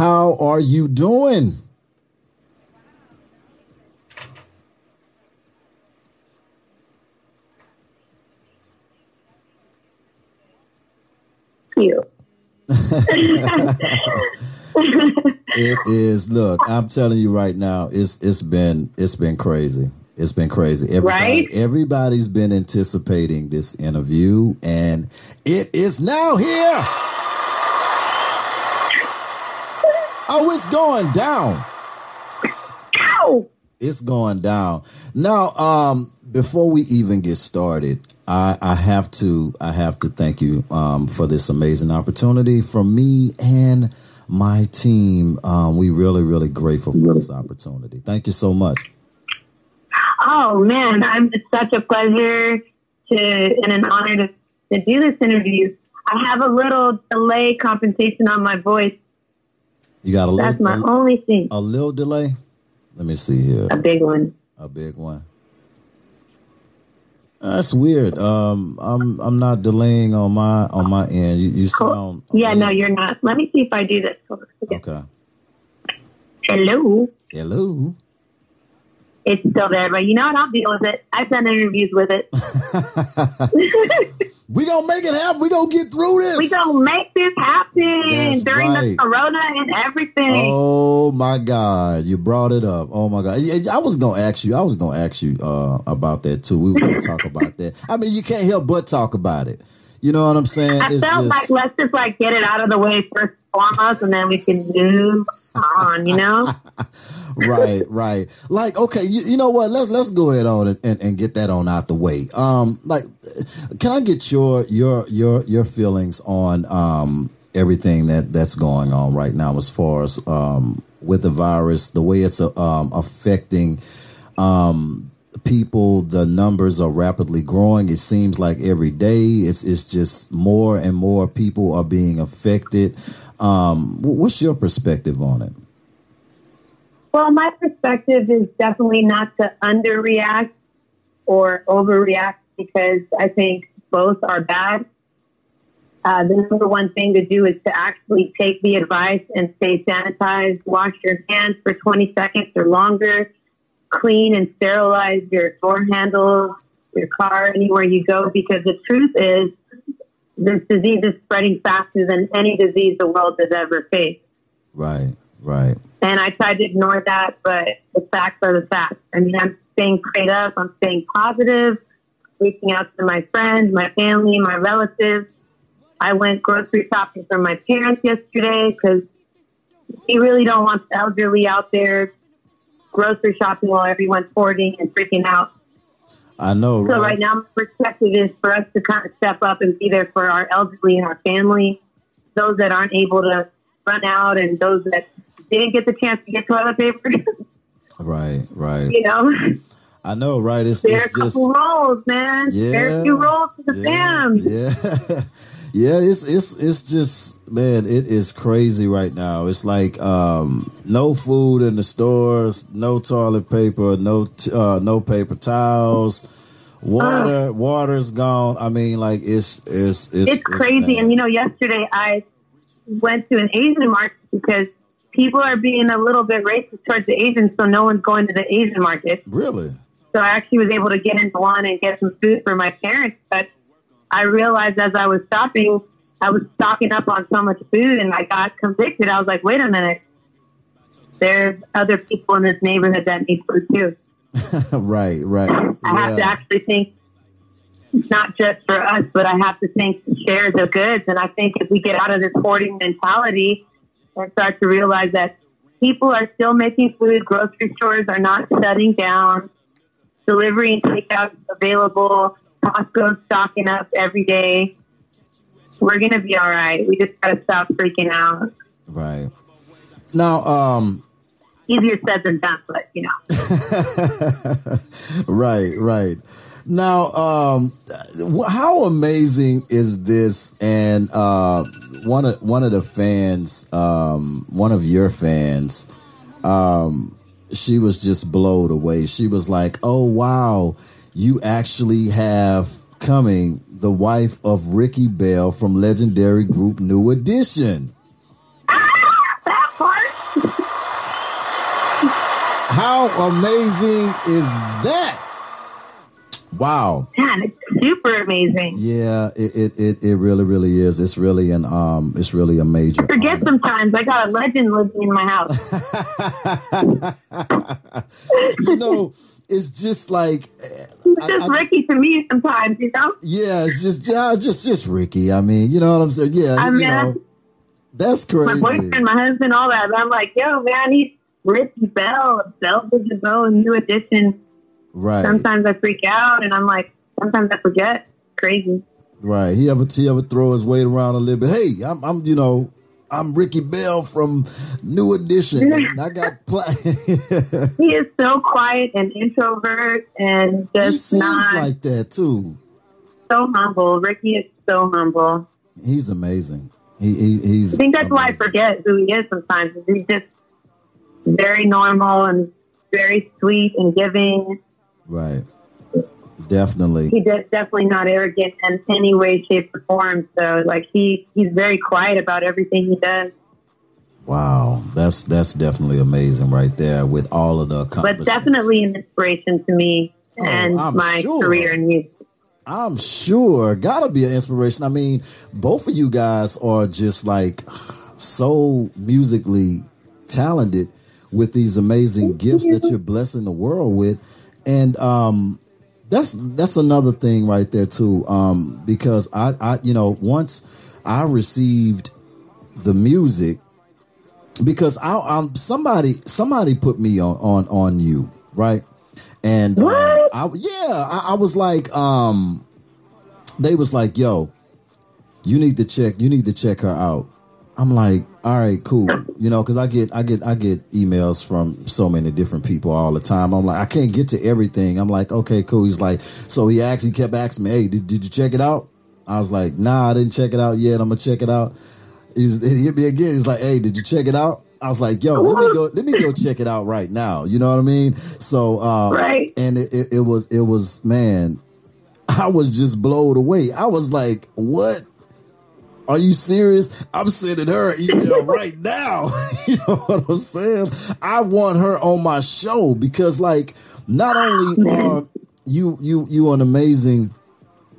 How are you doing? You. it is. Look, I'm telling you right now, it's it's been it's been crazy. It's been crazy. Everybody, Right? Everybody's been anticipating this interview, and it is now here. Oh, it's going down. Ow! It's going down. Now, um, before we even get started, I, I have to I have to thank you um, for this amazing opportunity from me and my team. Um, we really, really grateful for this opportunity. Thank you so much. Oh man, I'm it's such a pleasure to and an honor to, to do this interview. I have a little delay compensation on my voice. You got a little That's little, my a, only thing. a little delay. Let me see here. A big one. A big one. That's weird. Um, I'm I'm not delaying on my on my end. You, you sound Yeah, no, you're not. Let me see if I do this. Hold on a second. okay. Hello. Hello. It's still there, but you know what? I'll deal with it. I've done interviews with it. we gonna make it happen. We gonna get through this. We gonna make this happen That's during right. the corona and everything. Oh my God! You brought it up. Oh my God! I was gonna ask you. I was gonna ask you uh, about that too. We were gonna talk about that. I mean, you can't help but talk about it. You know what I'm saying? I felt like let's just like get it out of the way first and foremost, and then we can move on. You know? right, right. Like, okay, you, you know what? Let's let's go ahead on and, and, and get that on out the way. Um, like, can I get your your your your feelings on um everything that that's going on right now as far as um with the virus, the way it's uh, um affecting um people the numbers are rapidly growing. It seems like every day it's it's just more and more people are being affected. Um what's your perspective on it? Well, my perspective is definitely not to underreact or overreact because I think both are bad. Uh, the number one thing to do is to actually take the advice and stay sanitized, wash your hands for 20 seconds or longer, clean and sterilize your door handles, your car, anywhere you go, because the truth is this disease is spreading faster than any disease the world has ever faced. right right And I tried to ignore that, but the facts are the facts. I mean, I'm staying prayed up. I'm staying positive, reaching out to my friends, my family, my relatives. I went grocery shopping for my parents yesterday because we really don't want the elderly out there grocery shopping while everyone's hoarding and freaking out. i know So right now, my perspective is for us to kind of step up and be there for our elderly and our family, those that aren't able to run out, and those that didn't get the chance to get toilet paper. right right you know, i know right it's, there are a it's just couple rolls, man. there are a few rolls to the yeah, yeah yeah it's it's it's just man it is crazy right now it's like um no food in the stores no toilet paper no t- uh no paper towels water water's gone i mean like it's it's it's, It's crazy. bad. And you know, yesterday I went to an Asian market because people are being a little bit racist towards the Asians, so no one's going to the Asian market. really So I actually was able to get into one and get some food for my parents. But I realized as I was shopping, I was stocking up on so much food and I got convicted. I was like, wait a minute. There's other people in this neighborhood that need food too. right right I have to actually think not just for us, but I have to think to share the goods. And I think if we get out of this hoarding mentality and start to realize that people are still making food, grocery stores are not shutting down, delivery and takeout available, Costco's stocking up every day. We're gonna be all right. We just gotta stop freaking out. right now um Easier said than done, but you know. right, right. Now, um, how amazing is this? And uh, one of one of the fans, um, one of your fans, um, she was just blown away. She was like, "Oh wow, you actually have coming the wife of Ricky Bell from legendary group New Edition." That part. How amazing is that? Wow. Man, it's super amazing. Yeah, it, it, it, it, really, really is. It's really an um it's really a major. I forget honor. sometimes I got a legend living in my house. you know, it's just like it's just I, Ricky to me sometimes, you know? Yeah, it's just yeah, just just Ricky. I mean, you know what I'm saying? Yeah, I mean, you know, that's crazy. My boyfriend, my husband, all that. I'm like, yo, man, he's Ricky Bell, Bell Bell, new edition Right. Sometimes I freak out, and I'm like, sometimes I forget. Crazy. Right. He ever he ever throw his weight around a little bit. Hey, I'm I'm you know I'm Ricky Bell from New Edition. I got pl- He is so quiet and introvert and just he seems not like that too. So humble. Ricky is so humble. He's amazing. He, he he's. I think that's amazing. why I forget who he is sometimes. He's just very normal and very sweet and giving. Right. Definitely. He de- definitely not arrogant in any way, shape, or form. So, like he he's very quiet about everything he does. Wow, that's that's definitely amazing right there with all of the accomplishments. But definitely an inspiration to me oh, and I'm my sure. career in music. I'm sure gotta be an inspiration. I mean, both of you guys are just like so musically talented with these amazing gifts that you're blessing the world with and um, that's that's another thing right there too. Um, because I, I, you know, once I received the music, because I, um, somebody somebody put me on on on you, right? And um, I, yeah, I, I was like, um, they was like, yo, you need to check, you need to check her out. I'm like, all right, cool. You know, because I get, I get, I get emails from so many different people all the time. I'm like, I can't get to everything. I'm like, okay, cool. He's like, so he actually kept asking me, hey, did, did you check it out? I was like, nah, I didn't check it out yet. I'm gonna check it out. He, was, he hit me again. He's like, hey, did you check it out? I was like, yo, let me go, let me go check it out right now. You know what I mean? So, um, right. And it, it, it was, it was, man, I was just blown away. I was like, what? Are you serious? I'm sending her an email right now. you know what I'm saying? I want her on my show because, like, not only are you you you an amazing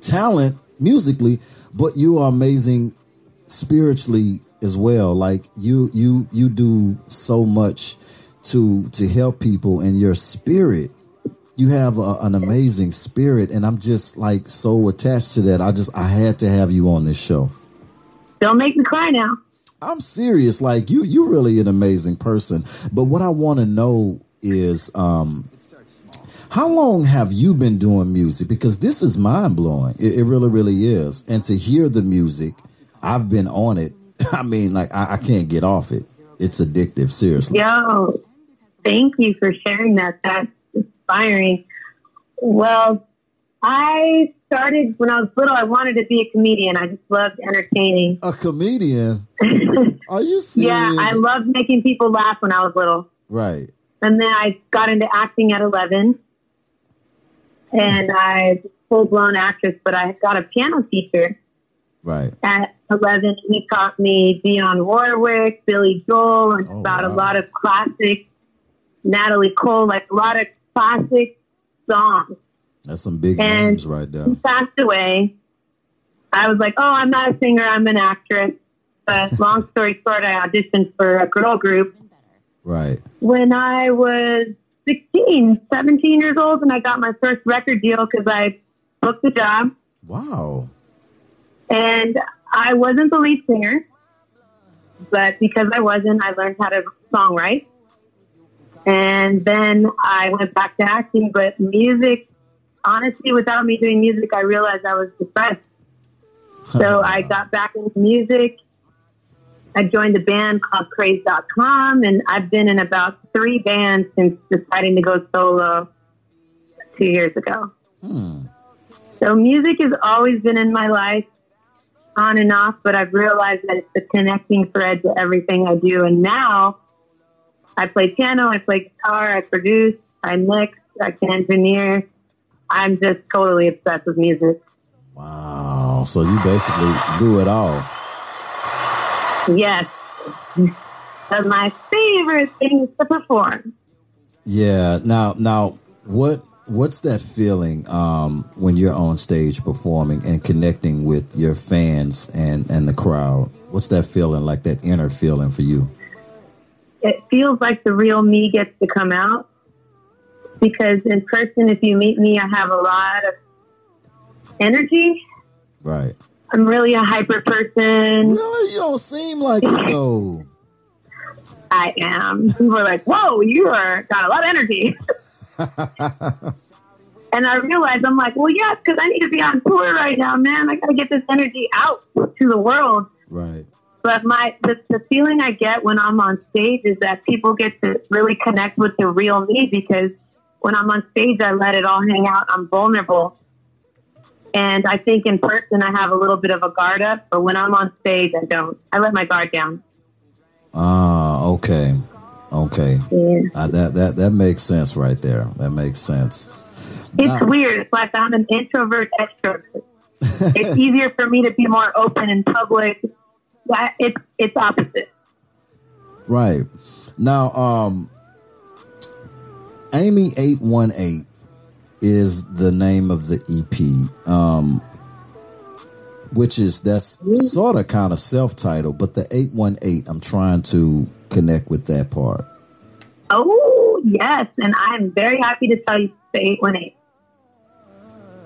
talent musically, but you are amazing spiritually as well. Like you you you do so much to to help people, and your spirit you have a, an amazing spirit and i'm just like so attached to that i just i had to have you on this show don't make me cry now. I'm serious. Like you, you're really an amazing person. But what I want to know is, um, how long have you been doing music? Because this is mind blowing. It, it, really, really is. And to hear the music, I've been on it. I mean, like I, I can't get off it. It's addictive. Seriously. Yo, thank you for sharing that. That's inspiring. Well, I started when I was little. I wanted to be a comedian. I just loved entertaining. A comedian? Are you serious? yeah, I loved making people laugh when I was little. Right. And then I got into acting at 11. And I was a full blown actress, but I got a piano teacher. Right. At 11, he taught me Dionne Warwick, Billy Joel, and oh, about wow. a lot of classic Natalie Cole, like a lot of classic songs. That's some big and names right there. He passed away. I was like, oh, I'm not a singer, I'm an actress. But long story short, I auditioned for a girl group. Right. When I was 16, 17 years old, and I got my first record deal because I booked the job. Wow. And I wasn't the lead singer, but because I wasn't, I learned how to songwrite. And then I went back to acting, but music honestly, without me doing music, I realized I was depressed. So I got back into music. I joined a band called Craze.com, and I've been in about three bands since deciding to go solo two years ago. Hmm. So music has always been in my life, on and off, but I've realized that it's the connecting thread to everything I do. And now I play piano, I play guitar, I produce, I mix, I can engineer. I'm just totally obsessed with music. Wow. So you basically do it all. Yes. That's my favorite thing to perform. Yeah. Now, now, what what's that feeling um, when you're on stage performing and connecting with your fans and and the crowd? What's that feeling like? That inner feeling for you? It feels like the real me gets to come out because in person, if you meet me, I have a lot of energy. Right. I'm really a hyper person. No, you don't seem like it though. I am. People are like, "Whoa, you are got a lot of energy." and I realized I'm like, "Well, yeah, because I need to be on tour right now, man. I got to get this energy out to the world." Right. But my the, the feeling I get when I'm on stage is that people get to really connect with the real me because when I'm on stage, I let it all hang out. I'm vulnerable. And I think in person, I have a little bit of a guard up, but when I'm on stage, I don't. I let my guard down. Ah, okay, okay. Yeah. Uh, that that that makes sense right there. That makes sense. It's Now- weird. It's like I'm an introvert extrovert. it's easier for me to be more open in public. It's it's opposite. Right. Now, um, Amy eight one eight is the name of the EP. Um, which is that's sort of kind of self titled, but the eight one eight. I'm trying to connect with that part. Oh yes, and I'm very happy to tell you the eight one eight.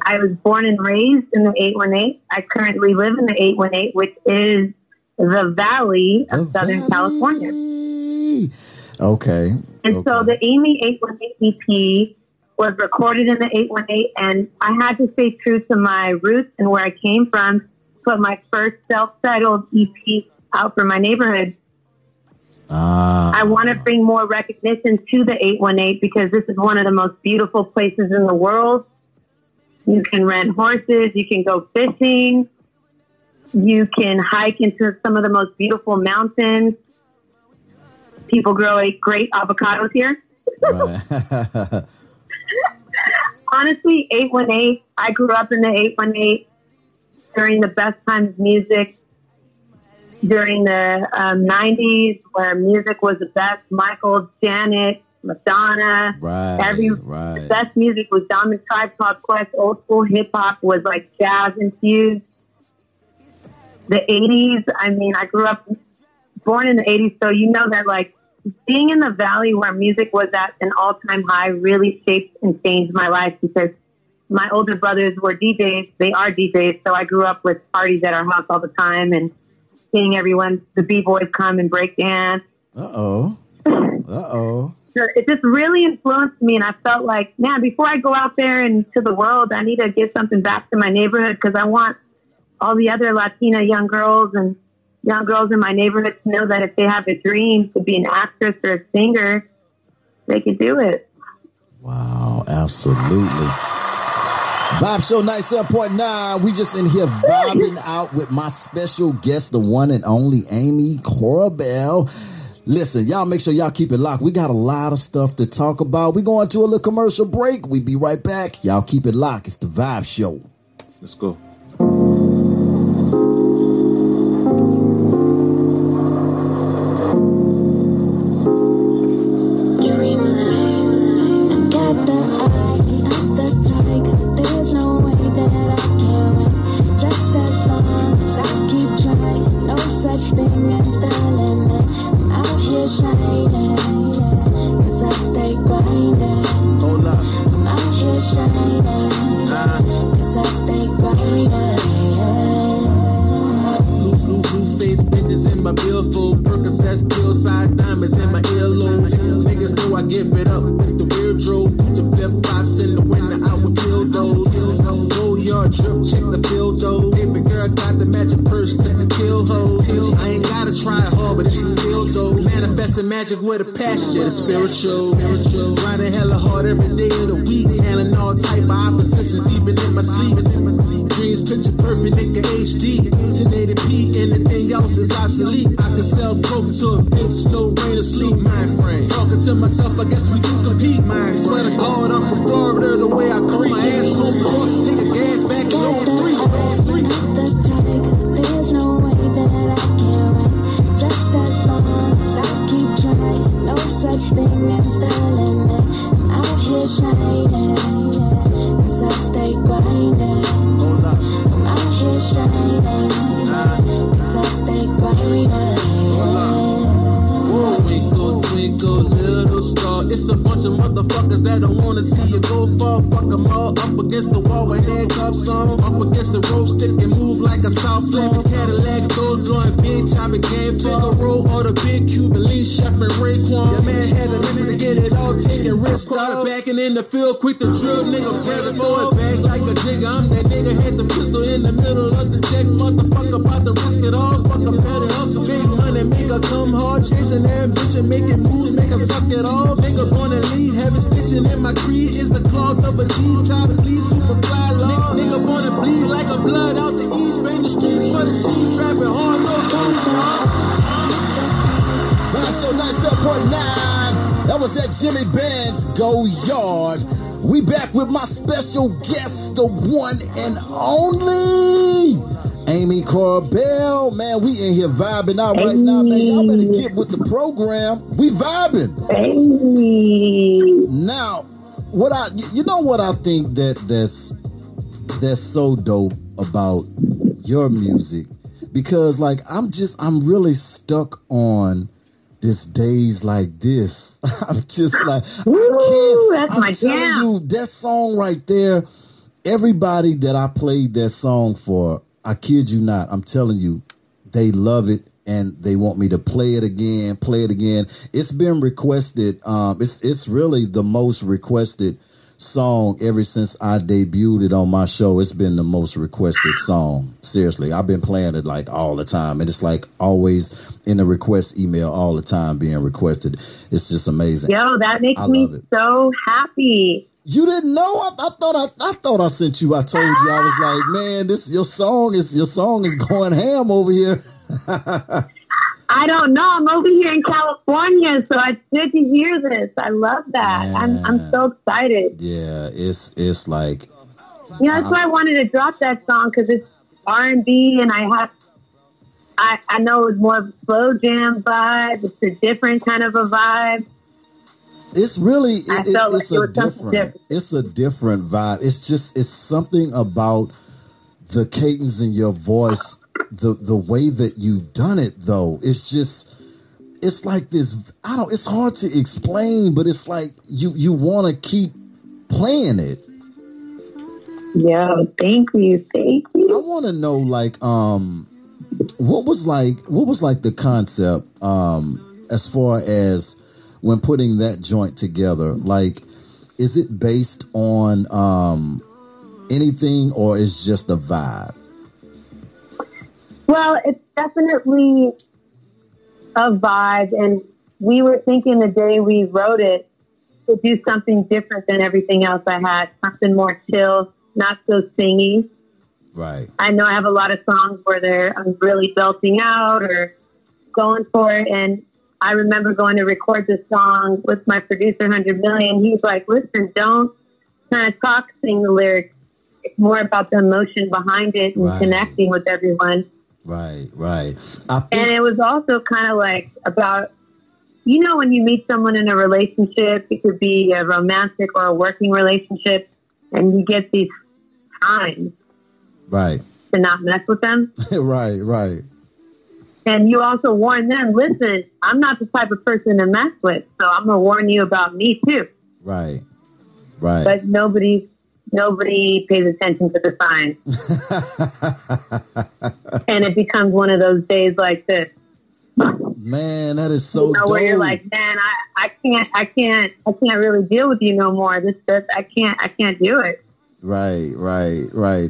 I was born and raised in the eight one eight. I currently live in the eight one eight, which is the Valley of The Southern California. Okay. And okay. so the Amy 818 EP was recorded in the 818, and I had to stay true to my roots and where I came from. Put my first self-titled EP out for my neighborhood. ah, I want to bring more recognition to the 818 because this is one of the most beautiful places in the world. You can rent horses, you can go fishing, you can hike into some of the most beautiful mountains. People grow a great avocados here. right. honestly, 818, I grew up in the 818 during the best times of music, during the um, 90s where music was the best. Michael, Janet, Madonna. right. Every- right. The best music was Diamond Tribe Called Quest. Old school hip hop was like jazz infused. The 80s, I mean, I grew up born in the 80s, so you know that like being in the valley where music was at an all time high really shaped and changed my life because my older brothers were DJs. They are DJs, so I grew up with parties at our house all the time and seeing everyone, the B boys come and break dance. Uh oh. Uh oh. It just really influenced me, and I felt like, man, before I go out there and to the world, I need to give something back to my neighborhood because I want all the other Latina young girls and young girls in my neighborhood to know that if they have a dream to be an actress or a singer, they can do it. Wow, absolutely. Vibe Show 97.9. We just in here vibing out with my special guest, the one and only Amy Correa Bell. Listen, y'all make sure y'all keep it locked. We got a lot of stuff to talk about. we going to a little commercial break. We be right back. Y'all keep it locked. It's the Vibe Show. Let's go. Spiritual. spiritual. Hella hard every day of the week. Handling all type of oppositions, even in my sleep. Dreams picture perfect, nigga HD. 1080p, anything else is obsolete. I can sell coke to a bitch, no rain or sleep. Mind frame. Talking to myself, I guess we do compete. Mind Swear to God, I'm from Florida, the way I creep. My ass pump cross, take a gas back and see you go far. Fuck them all up against the wall with handcuffs on. Up against the rope stick and move like a South Slamming Cadillac, door drawing bitch. I began Figaro or the big Cuban Lee chef and Raekwon. Your man had a limit to get it all taken risk. Quarterbacking in the field, quick to drill, nigga. Grab it, throw it back like a jigger. I'm that nigga, had the pistol in the middle of the checks. Motherfucker, about to risk it all. Fuck a better hustle, big money, make her come hard. Chasing ambition, making my creed is the cloth of a G-top. Please, super fly law. Nigga to bleed like a blood out the east. Bang the streets for the cheese, trapping hard, no dog. Vibe Show 97.9. That was that Jimmy Benz Go Yard. We back with my special guest, the one and only Amy Corbell. Man, we in here vibing out right now, man. Y'all better get with the program. We vibing. Hey. Now, what I you know what I think that that's that's so dope about your music because like I'm just I'm really stuck on this days like this. I'm just like Woo, I can't. I'm telling jam. you that song right there. Everybody that I played that song for, I kid you not, I'm telling you, they love it and they want me to play it again, play it again. It's been requested. Um, it's it's really the most requested song ever since I debuted it on my show. It's been the most requested song. Seriously, I've been playing it like all the time, and it's like always in the request email all the time being requested. It's just amazing. Yo, that makes me it. so happy. You didn't know? I, I thought I, I thought I sent you. I told you I was like, man, this your song is your song is going ham over here. I don't know. I'm over here in California, so it's good to hear this. I love that. I'm I'm so excited. Yeah, it's it's like You know, that's why I wanted to drop that song because it's R and B, and I have. I, I know it's more of a slow jam vibe. It's a different kind of a vibe. It's really it, it- like it's it a was different different. it's a different vibe. It's just it's something about the cadence in your voice, the the way that you done it though. It's just it's like this. I don't. It's hard to explain, but it's like you you want to keep playing it. Yeah, thank you, thank you. I want to know like um what was like what was like the concept um as far as when putting that joint together like is it based on um anything or is just a vibe Well, it's definitely a vibe, and we were thinking the day we wrote it to do something different than everything else I had, something more chill, not so singy. right I know I have a lot of songs where they're I'm really belting out or going for it. And I remember going to record this song with my producer, Hundred Million. He's like, "Listen, don't kind of talk, sing the lyrics. It's more about the emotion behind it and Right. connecting with everyone." right right i And it was also kind of like about, you know, when you meet someone in a relationship, it could be a romantic or a working relationship, and you get these times right to not mess with them. right right And you also warn them, listen, I'm not the type of person to mess with, so I'm gonna warn you about me too. right right But nobody nobody pays attention to the signs. and it becomes one of those days like this. man that is so you know, where you're like, man, I, I can't I can't I can't really deal with you no more. This this I can't I can't do it. Right, right, right,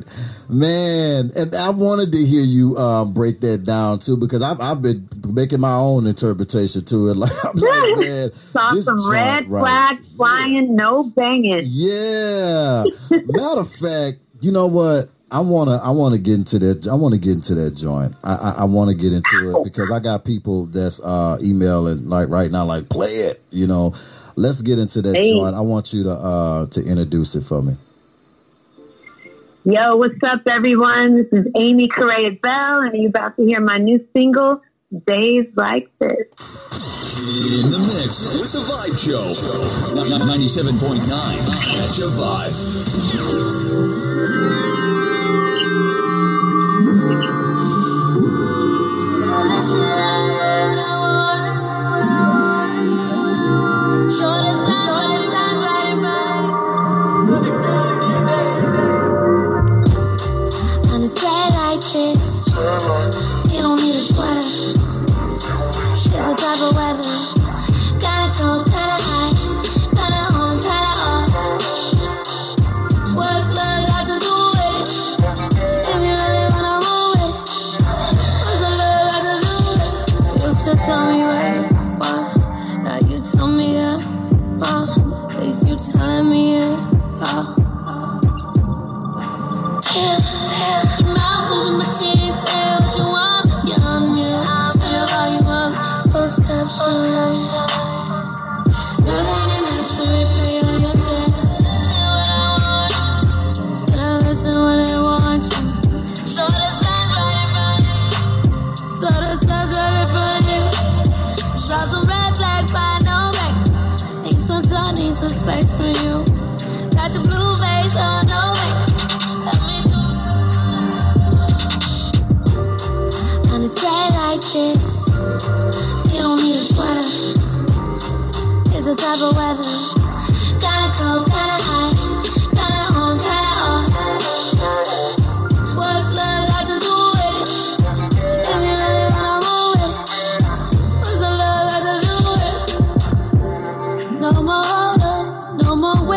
man. And I wanted to hear you um, break that down too because I've I've been making my own interpretation to it. Like I'm like, man, Saw some red right. flags flying, no banging. Yeah. Matter of fact, you know what? I wanna I wanna get into that. I wanna get into that joint. I I, I want to get into it because I got people that's uh, emailing like right now, like play it. You know, let's get into that Hey. joint. I want you to uh, to introduce it for me. Yo, what's up, everyone? This is Amy Correa Bell, and you're about to hear my new single, Days Like This. In the mix with the Vibe Show. 97.9. Catch a vibe.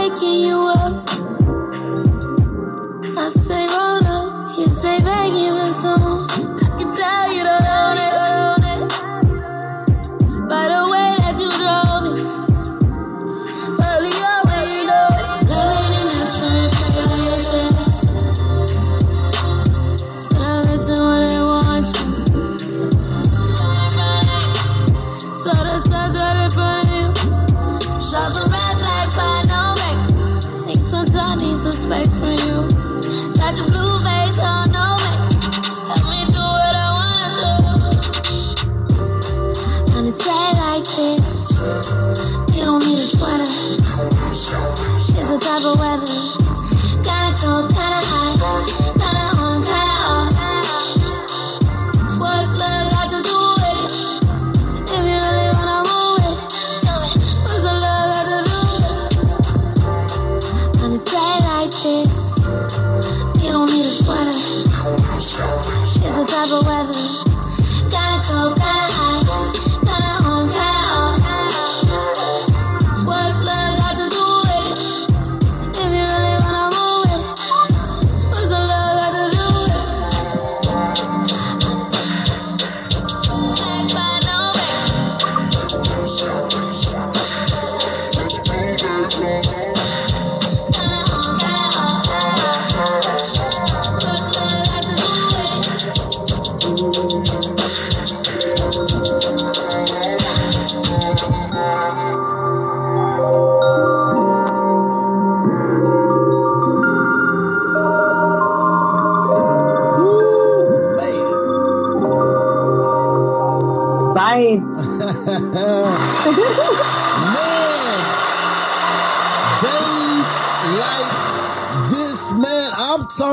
Waking you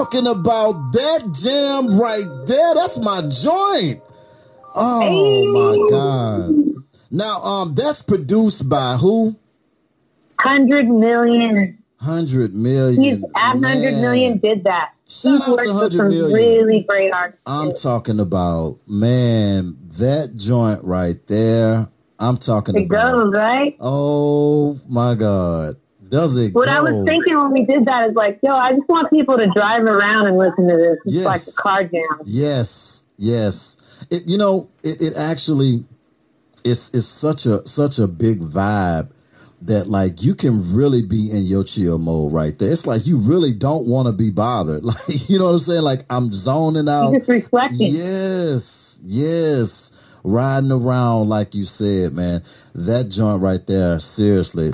talking about that jam right there. That's my joint. Oh my god. Now, um, that's produced by who? Hundred million. Hundred million. He's at hundred million. Did that. Shout out to worked with 100 some million. really great artists. I'm talking about man, that joint right there. I'm talking it about. goes right. Oh my god, does it? What go? I was thinking when we did that is like, yo, I just want people to drive around and listen to this. It's Yes. like a car jam. Yes, yes. It, you know, it, it actually it's it's such a such a big vibe that like you can really be in your chill mode right there. It's like you really don't want to be bothered. Like you know what I'm saying? Like I'm zoning out. He's just reflecting. Yes, yes. Riding around like you said, man. That joint right there, seriously,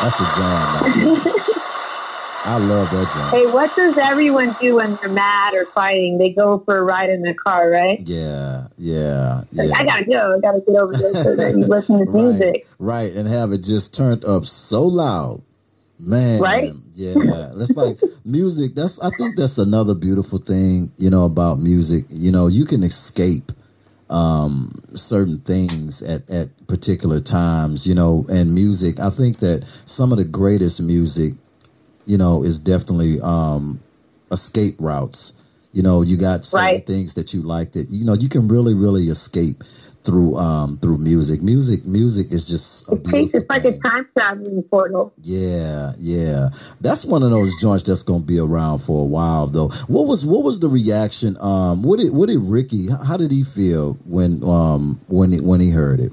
that's a jam. I love that joint. Hey, what does everyone do when they're mad or fighting? They go for a ride in the car, right? Yeah, yeah, Like, yeah. I gotta go. I gotta get over this so that you listen to right, music. right, and have it just turned up so loud, man. Right? Yeah, that's like music. That's I think that's another beautiful thing, you know, about music. You know, you can escape um certain things at at particular times you know and music i think that some of the greatest music you know is definitely um escape routes you know you got certain Right. things that you like that you know you can really really escape through um through music. Music music is just a It takes it's like a time traveling portal. Yeah, yeah. That's one of those joints that's gonna be around for a while though. What was what was the reaction? Um what did what did Ricky how did he feel when um when he when he heard it?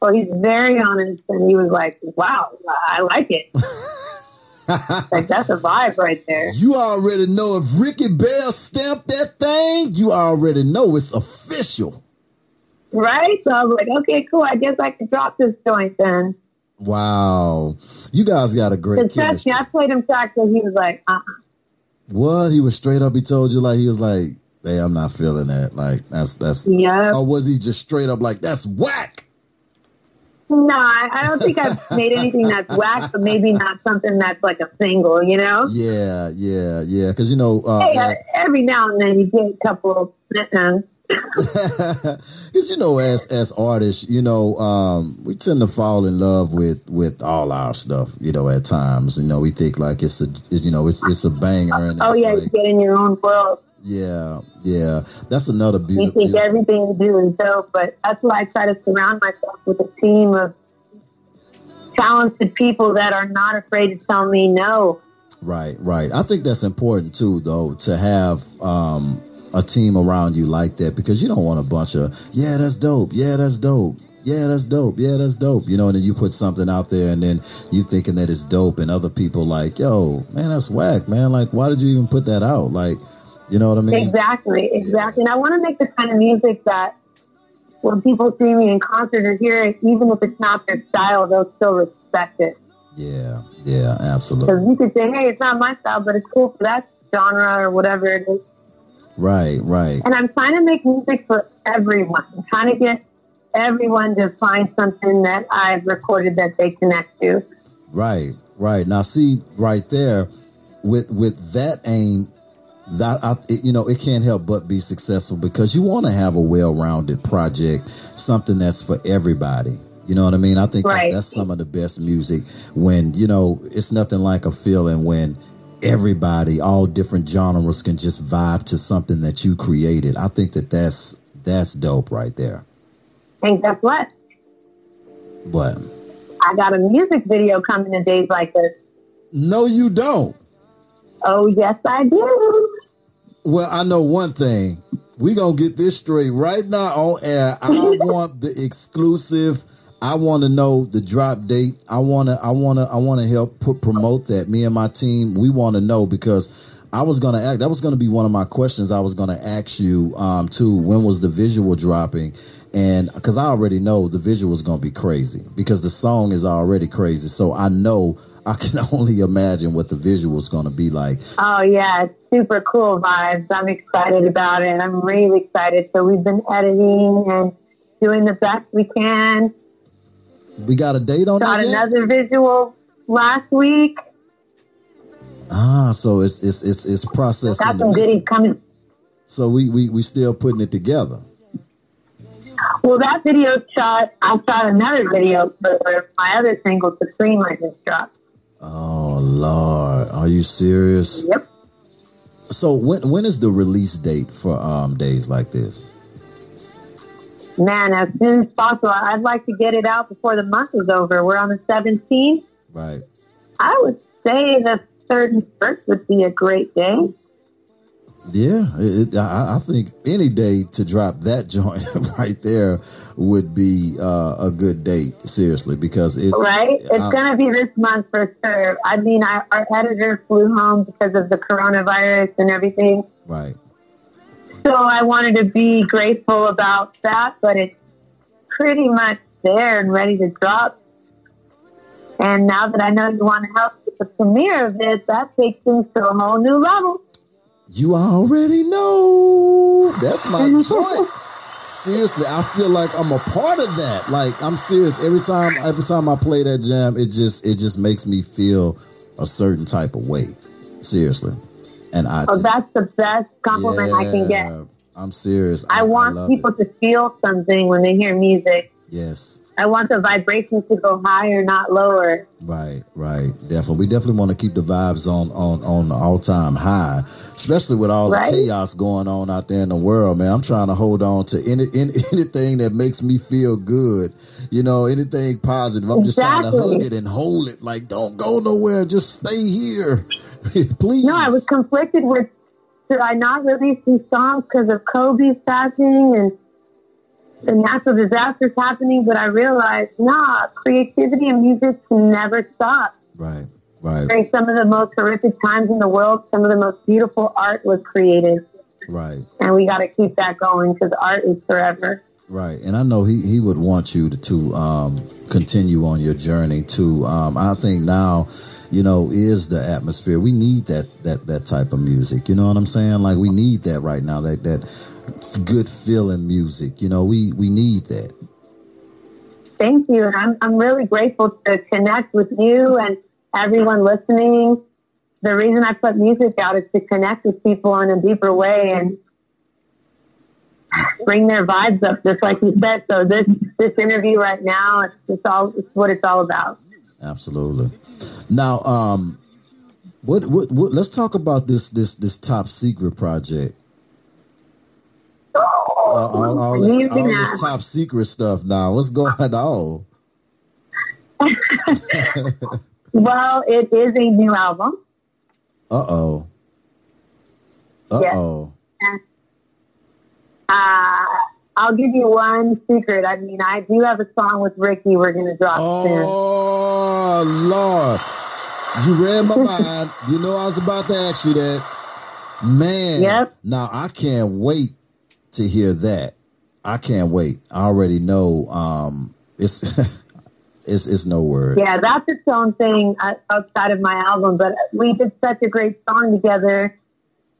Well, he's very honest, and he was like, "Wow, I like it. like that's a vibe right there." You already know if Ricky Bell stamped that thing, you already know it's official. Right? So I was like, "Okay, cool. I guess I can drop this joint then." Wow. You guys got a great Because trust me, I played him tracks, and he was like, uh-uh. What? He was straight up, he told you like he was like, Hey, I'm not feeling that. Like that's that's "Yeah." or was he just straight up like that's whack? No, I, I don't think I've made anything that's whack, but maybe not something that's like a single. You know? Yeah, yeah, yeah. Cause you know, uh, Hey, uh, every now and then you get a couple. Uh-uh. Because you know, as as artists, you know, um, we tend to fall in love with with all our stuff. You know, at times, you know, we think like it's a, it's, you know, it's it's a banger. And Oh yeah, like, you get in your own world. yeah, yeah. That's another You beautiful. think everything you do is dope, but that's why I try to surround myself with a team of talented people that are not afraid to tell me no. Right, right. I think that's important too, though, to have um, a team around you like that because you don't want a bunch of yeah, that's dope, yeah, that's dope. Yeah, that's dope. Yeah, that's dope. You know, and then you put something out there and then you thinking that it's dope and other people like, yo, man, that's whack, man. Like, why did you even put that out? Like, you know what I mean? Exactly, exactly. And I want to make the kind of music that when people see me in concert or hear it, even if it's not their style, they'll still respect it. Yeah, yeah, absolutely. Because you could say, hey, it's not my style, but it's cool for that genre or whatever it is. Right, right. And I'm trying to make music for everyone. I'm trying to get everyone to find something that I've recorded that they connect to. Right, right. Now, see, right there, with with that aim, that I, it, you know, it can't help but be successful because you want to have a well-rounded project, something that's for everybody. You know what I mean? I think Right. that's, that's some of the best music when you know it's nothing like a feeling when everybody, all different genres, can just vibe to something that you created. I think that that's that's dope right there. And guess what? But I got a music video coming in days like this. no, you don't. Oh, yes, I do. Well, I know one thing. We gonna get this straight right now on air. I want the exclusive. I want to know the drop date. I want to. I want to. I want to help put promote that. Me and my team. We want to know because I was gonna act. That was gonna be one of my questions. I was gonna ask you um too. When was the visual dropping? And because I already know the visual is gonna be crazy because the song is already crazy. So I know I can only imagine what the visual is gonna be like. Oh, yeah, super cool vibes. I'm excited about it. I'm really excited. So we've been editing and doing the best we can. We got a date on Got that yet? another visual last week. Ah, so it's it's it's it's processing. Got some goodies coming. So we we we still putting it together. Well, that video shot, I shot another video for my other single, Supreme, I just dropped. Oh Lord, are you serious? Yep. So when when is the release date for um days like this? Man, as soon as possible. I'd like to get it out before the month is over. We're on the 17th. Right. I would say the 31st would be a great day. Yeah, it, I, I think any day to drop that joint right there would be uh, a good date. Seriously, because it's Right? It's going to be this month for sure. I mean, I, our editor flew home because of the coronavirus and everything. right. So I wanted to be grateful about that, but it's pretty much there and ready to drop. And now that I know you want to help with the premiere of this, that takes things to a whole new level. You already know. That's my joint. Seriously, I feel like I'm a part of that. Like I'm serious. Every time every time I play that jam, it just it just makes me feel a certain type of way. Seriously. And I just- that's the best compliment I can get. I'm serious. I want love people it. to feel something when they hear music. Yes. I want the vibrations to go higher, not lower. Right, right, definitely. We definitely want to keep the vibes on on on the all time high, especially with all Right. the chaos going on out there in the world. Man, I'm trying to hold on to any, any anything that makes me feel good. You know, anything positive. I'm just trying to hug it and hold it. Like, don't go nowhere. Just stay here, please. No, I was conflicted with should I not release these songs because of Kobe's passing and the natural disasters happening, but I realized, nah, creativity and music can never stop. right, right, During some of the most horrific times in the world, some of the most beautiful art was created, right. and we got to keep that going because art is forever. Right, and I know he, he would want you to, to um, continue on your journey too. Um, I think now, you know, is the atmosphere. We need that that that type of music. You know what I'm saying? Like we need that right now. That that good feeling music. You know, we we need that. Thank you. And I'm, I'm really grateful to connect with you and everyone listening. The reason I put music out is to connect with people in a deeper way and bring their vibes up, just like you said. So this, this interview right now, it's, it's all, it's what it's all about. Absolutely. Now, um, what, what what let's talk about this this this top secret project. Uh, all, all, this, all this top secret stuff now. What's going on? Well, it is a new album. Uh oh. Uh oh. Uh, I'll give you one secret. I mean, I do have a song with Ricky we're going to drop soon. Oh Lord. You read my mind. You know I was about to ask you that. Man. Yep. Now I can't wait to hear that. I can't wait. I already know um it's it's it's no word. Yeah, that's its own thing uh, outside of my album. But we did such a great song together.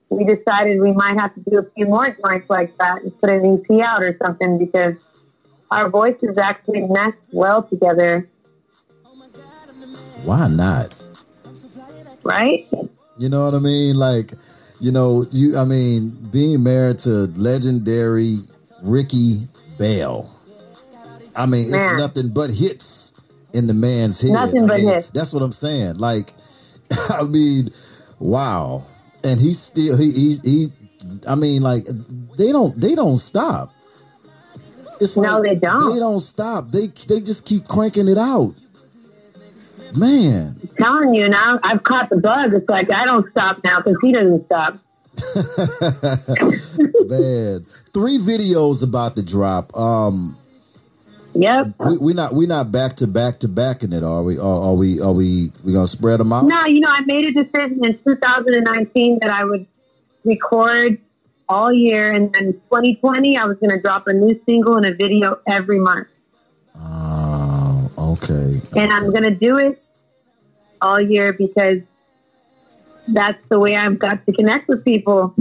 We decided we might have to do a few more joints like that and put an EP out or something because our voices actually mesh well together, Why not? right? You know what I mean? Like, you know, you I mean, being married to legendary Ricky Bell. I mean, Man. it's nothing but hits in the man's head. Nothing I but mean, hits. That's what I'm saying. Like, I mean, wow. And he's still he he's he I mean, like they don't they don't stop. It's No, like they don't. They don't stop. They they just keep cranking it out. Man. telling you now, I've caught the bug. It's like I don't stop now because he doesn't stop. Man, three videos about the drop. Um, Yep. we, we not we're not back to back to back in it, are we? Or are we? Are we? We gonna spread them out? No, you know, I made a decision in 2019 that I would record all year, and then 2020 I was going to drop a new single and a video every month, Oh, okay. and I'm going to do it all year because that's the way I've got to connect with people.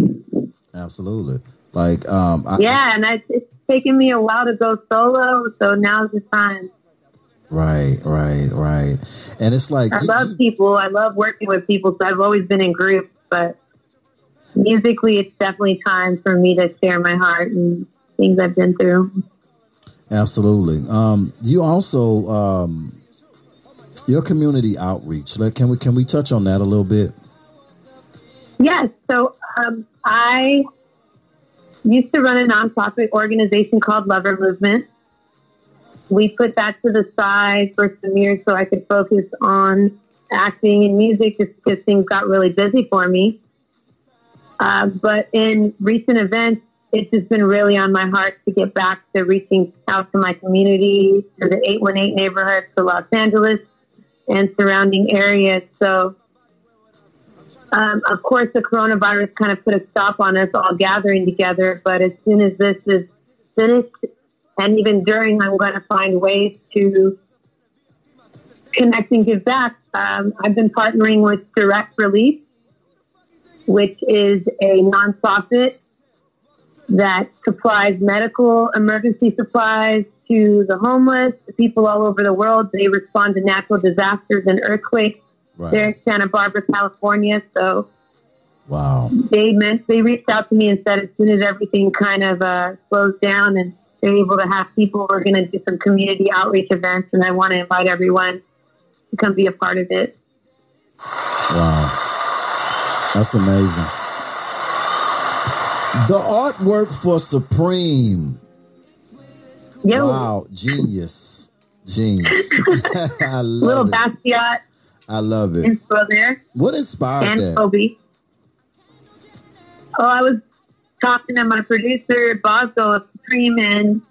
Absolutely. Like, um, I, Yeah, and I, it's taken me a while to go solo, so now's the time. right, right, right. And it's like I love people. I love working with people, so I've always been in groups, but musically, it's definitely time for me to share my heart and things I've been through. absolutely. Um, you also um, your community outreach. Like, can we can we touch on that a little bit? Yes, so um, I used to run a nonprofit organization called Lover Movement. We put that to the side for some years so I could focus on acting and music just because things got really busy for me. Uh, but in recent events, it's just been really on my heart to get back to reaching out to my community, to the 818 neighborhood, to Los Angeles and surrounding areas. So um, of course, the coronavirus kind of put a stop on us all gathering together. But as soon as this is finished, and even during, I'm going to find ways to connect and give back. Um, I've been partnering with Direct Relief, which is a nonprofit that supplies medical emergency supplies to the homeless, to people all over the world. They respond to natural disasters and earthquakes. Right. They're in Santa Barbara, California. So Wow. they meant they reached out to me and said as soon as everything kind of uh, slows down and they're able to have people. We're going to do some community outreach events, and I want to invite everyone to come be a part of it. Wow. That's amazing. The artwork for Supreme. Yo, Wow, genius. Genius. I little love it. Basquiat I love it. there, What inspired and that? Kobe. Oh, I was talking to my producer, Bosco of Supreme, and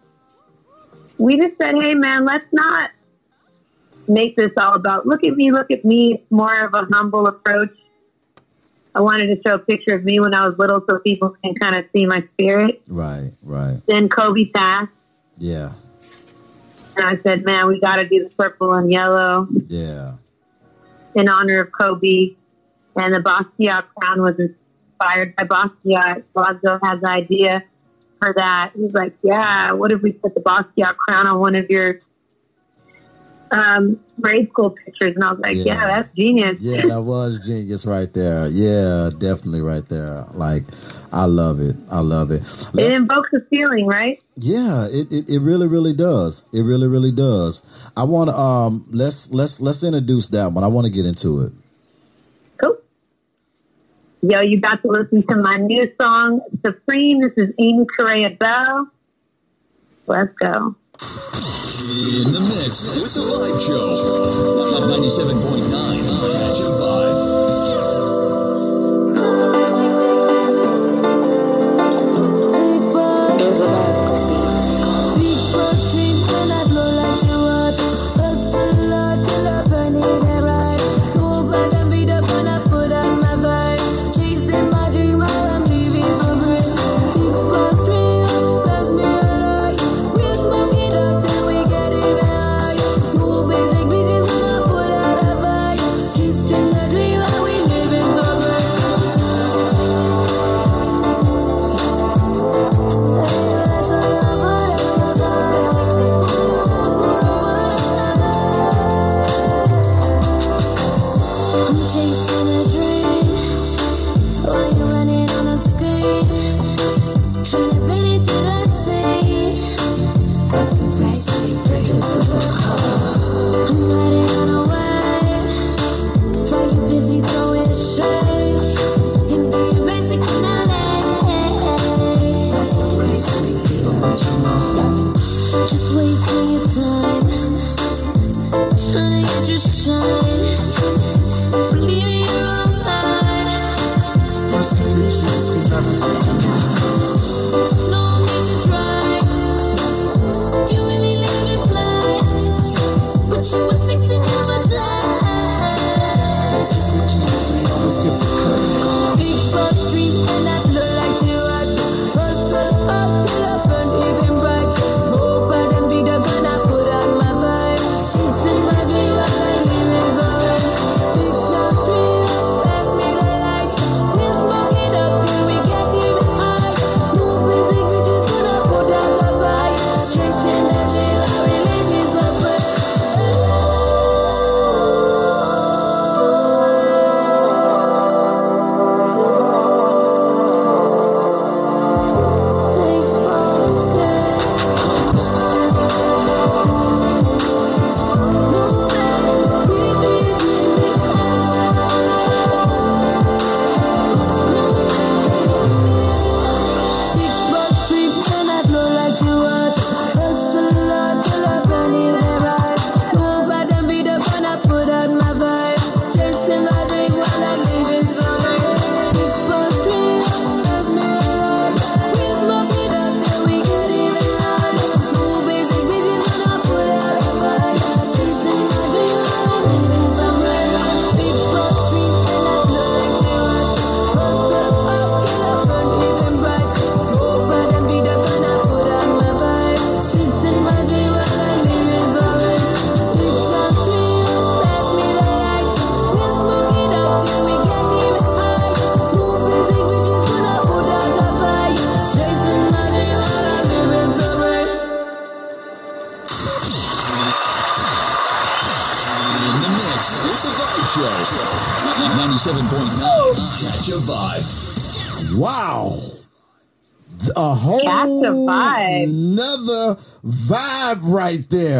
we just said, hey, man, let's not make this all about look at me, look at me. It's more of a humble approach. I wanted to show a picture of me when I was little so people can kind of see my spirit. Right, right. Then Kobe passed, Yeah, and I said, man, we got to do the purple and yellow yeah. In honor of Kobe. And the Basquiat crown was inspired by Basquiat. Bosco had the idea for that. He's like, yeah, what if we put the Basquiat crown on one of your um, grade school pictures? And I was like, Yeah. yeah, that's genius. Yeah, that was genius right there. Yeah, definitely right there. Like, I love it. I love it. It Let's- invokes a feeling, right? Yeah, it, it, it really really does. It really really does. I want to um let's let's let's introduce that one. I want to get into it. Cool. Yo, you got to listen to my new song, Supreme. This is Amy Correa Bell. Let's go. In the mix with the Vibe Show. 97.9 Action 5.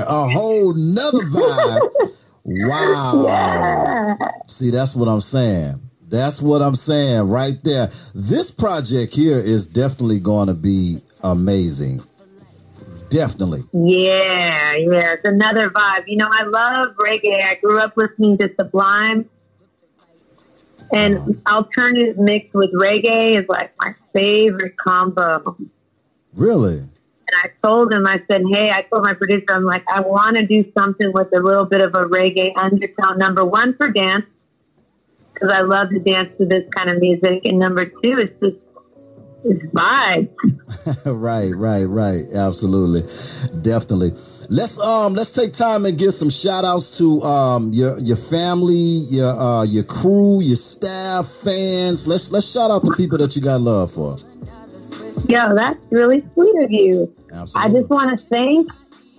A whole nother vibe. wow. Yeah. See, that's what I'm saying. That's what I'm saying right there. This project here is definitely going to be amazing. Definitely. Yeah, yeah, it's another vibe. You know, I love reggae. I grew up listening to Sublime, and uh-huh. alternative mixed with reggae is like my favorite combo. Really? And I told him, I said, hey, I told my producer, I'm like, I want to do something with a little bit of a reggae undertone. Number one, for dance, because I love to dance to this kind of music. And number two, it's just, it's vibes. right, right, right. Absolutely. Definitely. Let's um let's take time and give some shout outs to um your your family, your uh your crew, your staff, fans. Let's let's shout out the people that you got love for. Yo, that's really sweet of you. I just want to thank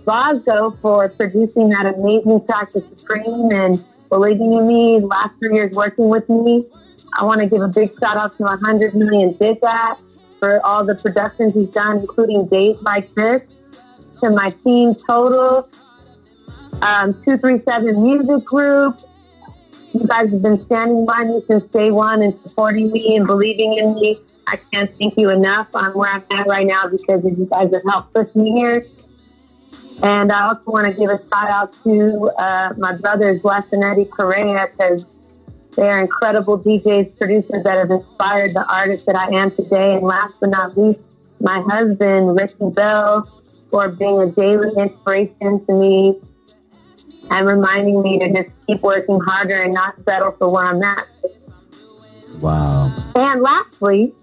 Bosco for producing that amazing track to Supreme and believing in me last three years working with me. I want to give a big shout out to 100 Million Did That for all the productions he's done, including Days Like This, to my team Total, um, 237 Music Group. You guys have been standing by me since day one and supporting me and believing in me. I can't thank you enough. I'm where I'm at right now because you guys have helped push me here. And I also want to give a shout out to uh, my brothers, Wes and Eddie Correa, because they are incredible DJs, producers that have inspired the artist that I am today. And last but not least, my husband, Ricky Bell, for being a daily inspiration to me and reminding me to just keep working harder and not settle for where I'm at. Wow. And lastly,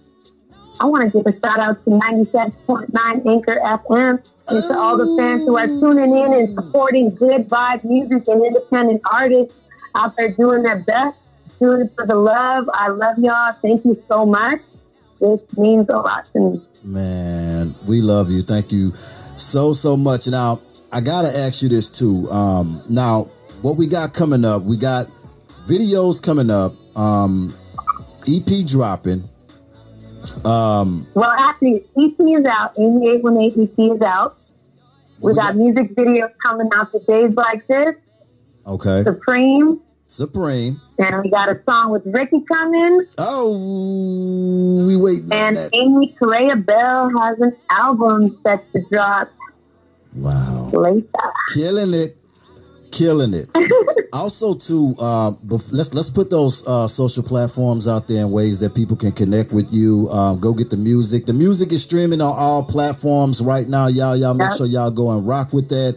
I want to give a shout out to 97.9 Anchor FM and to all the fans who are tuning in and supporting good vibe music and independent artists out there doing their best, doing it for the love. I love y'all. Thank you so much. This means a lot to me. Man, we love you. Thank you so so much. Now, I gotta ask you this too. Um, now, what we got coming up? We got videos coming up. Um, EP dropping. Um, Well, actually, EP is out. 8818 EP is out. We got music videos coming out for days like this, okay, Supreme, Supreme. and we got a song with Ricky coming. Oh, we on And. Amy Correa Bell has an album set to drop Wow, later. killing it, killing it. also, too, um, let's let's put those uh, social platforms out there in ways that people can connect with you. Um, go get the music. The music is streaming on all platforms right now. Y'all, y'all make Yep. sure y'all go and rock with that.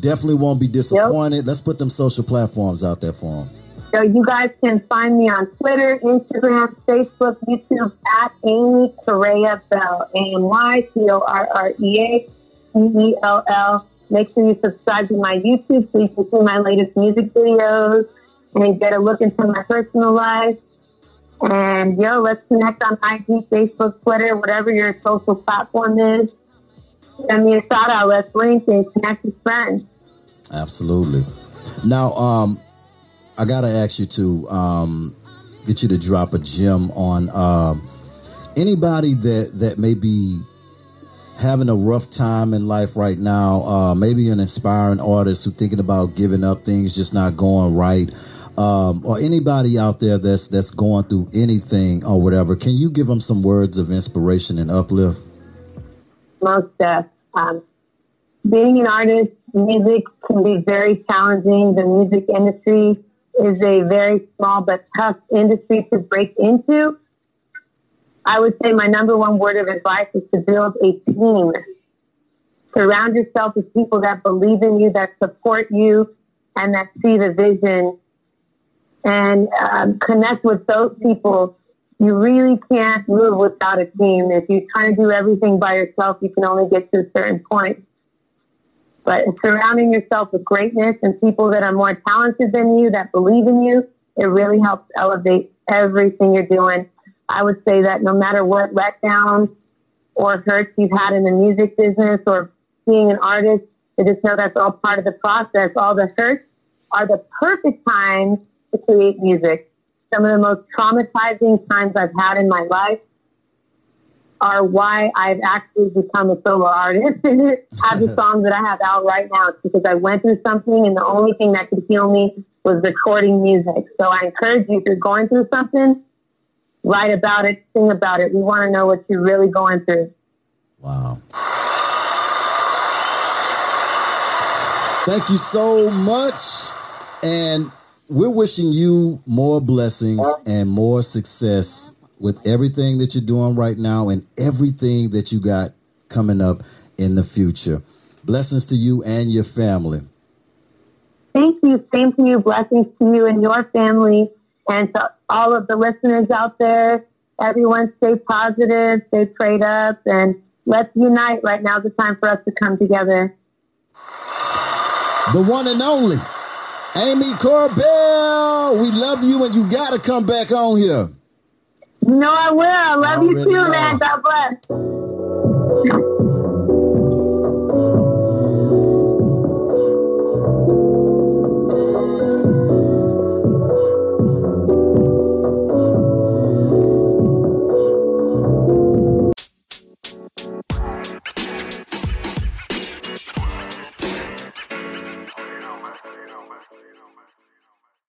Definitely won't be disappointed. Let's put them social platforms out there for them. So you guys can find me on Twitter, Instagram, Facebook, YouTube at Amy Correa Bell. A-M-Y C-O-R-R-E-A B-E-L-L. Make sure you subscribe to my YouTube so you can see my latest music videos and get a look into my personal life. And yo, let's connect on IG, Facebook, Twitter, whatever your social platform is. Send me a shout out. Let's link and connect with friends. Absolutely. Now, um, I gotta ask you to um, get you to drop a gem on um, anybody that that may be having a rough time in life right now. Uh, maybe an inspiring artist who's thinking about giving up, things just not going right. Um, or anybody out there that's that's going through anything or whatever, can you give them some words of inspiration and uplift? most uh, um, being an artist, music can be very challenging. The music industry is a very small but tough industry to break into. I would say my number one word of advice is to build a team. Surround yourself with people that believe in you, that support you, and that see the vision. And um, connect with those people you really can't move without a team. If you try to do everything by yourself, you can only get to a certain point. But surrounding yourself with greatness and people that are more talented than you, that believe in you, it really helps elevate everything you're doing. I would say that no matter what letdowns or hurts you've had in the music business or being an artist, to just know that's all part of the process. All the hurts are the perfect time to create music some of the most traumatizing times I've had in my life. are why I've actually become a solo artist and have the songs that I have out right now. It's because I went through something and the only thing that could heal me was recording music. So I encourage you if you're going through something, write about it, sing about it. We want to know what you're really going through. Wow. Thank you so much. And we're wishing you more blessings and more success with everything that you're doing right now and everything that you got coming up in the future. Blessings to you and your family. Thank you. Same to you. Blessings to you and your family and to all of the listeners out there. Everyone stay positive, stay prayed up, and let's unite. Right now is the time for us to come together. The one and only Amy Corbell. We love you and you got to come back on here. Know I will. I love you too, know. man. God bless.